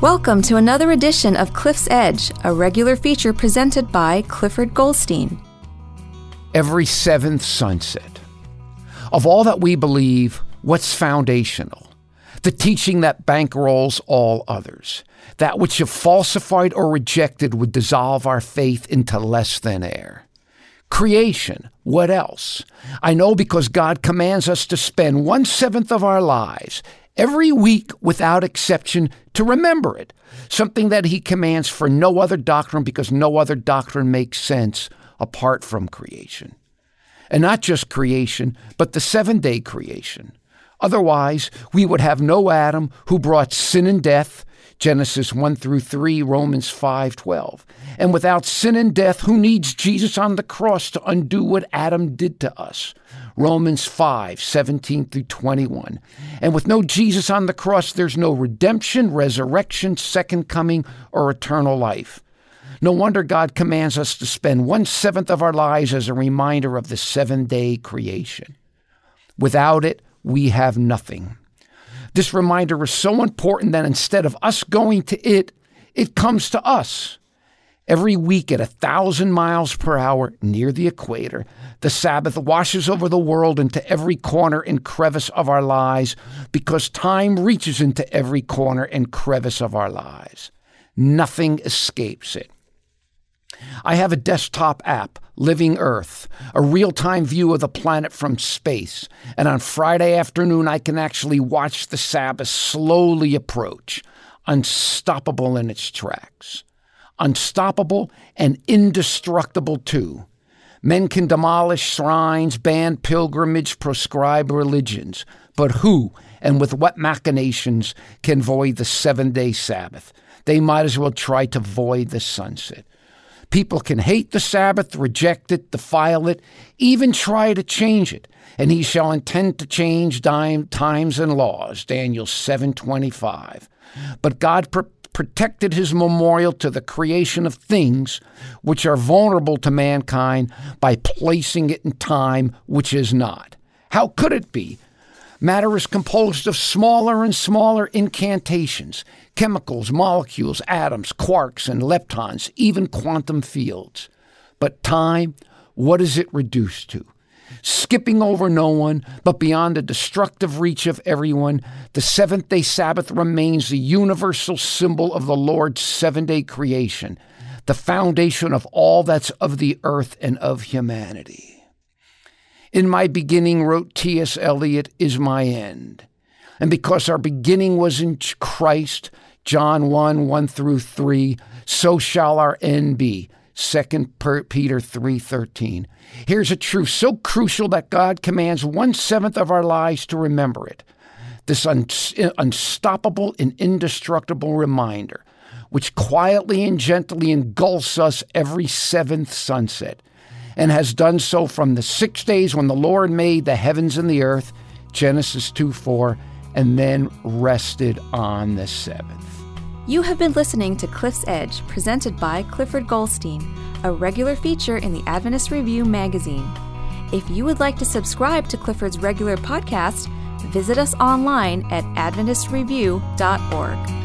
Welcome to another edition of Cliff's Edge, a regular feature presented by Clifford Goldstein. Every seventh sunset. Of all that we believe, what's foundational? The teaching that bankrolls all others. That which, if falsified or rejected, would dissolve our faith into less than air. Creation, what else? I know because God commands us to spend one seventh of our lives every week without exception to remember it, something that he commands for no other doctrine because no other doctrine makes sense apart from creation. And not just creation, but the seven day creation. Otherwise, we would have no Adam who brought sin and death, Genesis 1 through 3, Romans 5:12. And without sin and death, who needs Jesus on the cross to undo what Adam did to us? Romans 5, 17 through 21. And with no Jesus on the cross, there's no redemption, resurrection, second coming, or eternal life. No wonder God commands us to spend one seventh of our lives as a reminder of the seven day creation. Without it, we have nothing. This reminder is so important that instead of us going to it, it comes to us. Every week at a thousand miles per hour near the equator, the Sabbath washes over the world into every corner and crevice of our lives because time reaches into every corner and crevice of our lives. Nothing escapes it. I have a desktop app, Living Earth, a real time view of the planet from space. And on Friday afternoon, I can actually watch the Sabbath slowly approach, unstoppable in its tracks. Unstoppable and indestructible, too. Men can demolish shrines, ban pilgrimage, proscribe religions. But who and with what machinations can void the seven day Sabbath? They might as well try to void the sunset. People can hate the Sabbath, reject it, defile it, even try to change it, and he shall intend to change times and laws. Daniel 7:25. But God pr- protected his memorial to the creation of things which are vulnerable to mankind by placing it in time which is not. How could it be? Matter is composed of smaller and smaller incantations, chemicals, molecules, atoms, quarks, and leptons, even quantum fields. But time, what is it reduced to? Skipping over no one, but beyond the destructive reach of everyone, the seventh day Sabbath remains the universal symbol of the Lord's seven day creation, the foundation of all that's of the earth and of humanity. In my beginning, wrote T.S. Eliot, is my end. And because our beginning was in Christ, John 1 1 through 3, so shall our end be. 2 Peter 3:13. Here's a truth so crucial that God commands one seventh of our lives to remember it. This un- unstoppable and indestructible reminder, which quietly and gently engulfs us every seventh sunset and has done so from the six days when the Lord made the heavens and the earth, Genesis 2 4, and then rested on the seventh. You have been listening to Cliff's Edge, presented by Clifford Goldstein, a regular feature in the Adventist Review magazine. If you would like to subscribe to Clifford's regular podcast, visit us online at AdventistReview.org.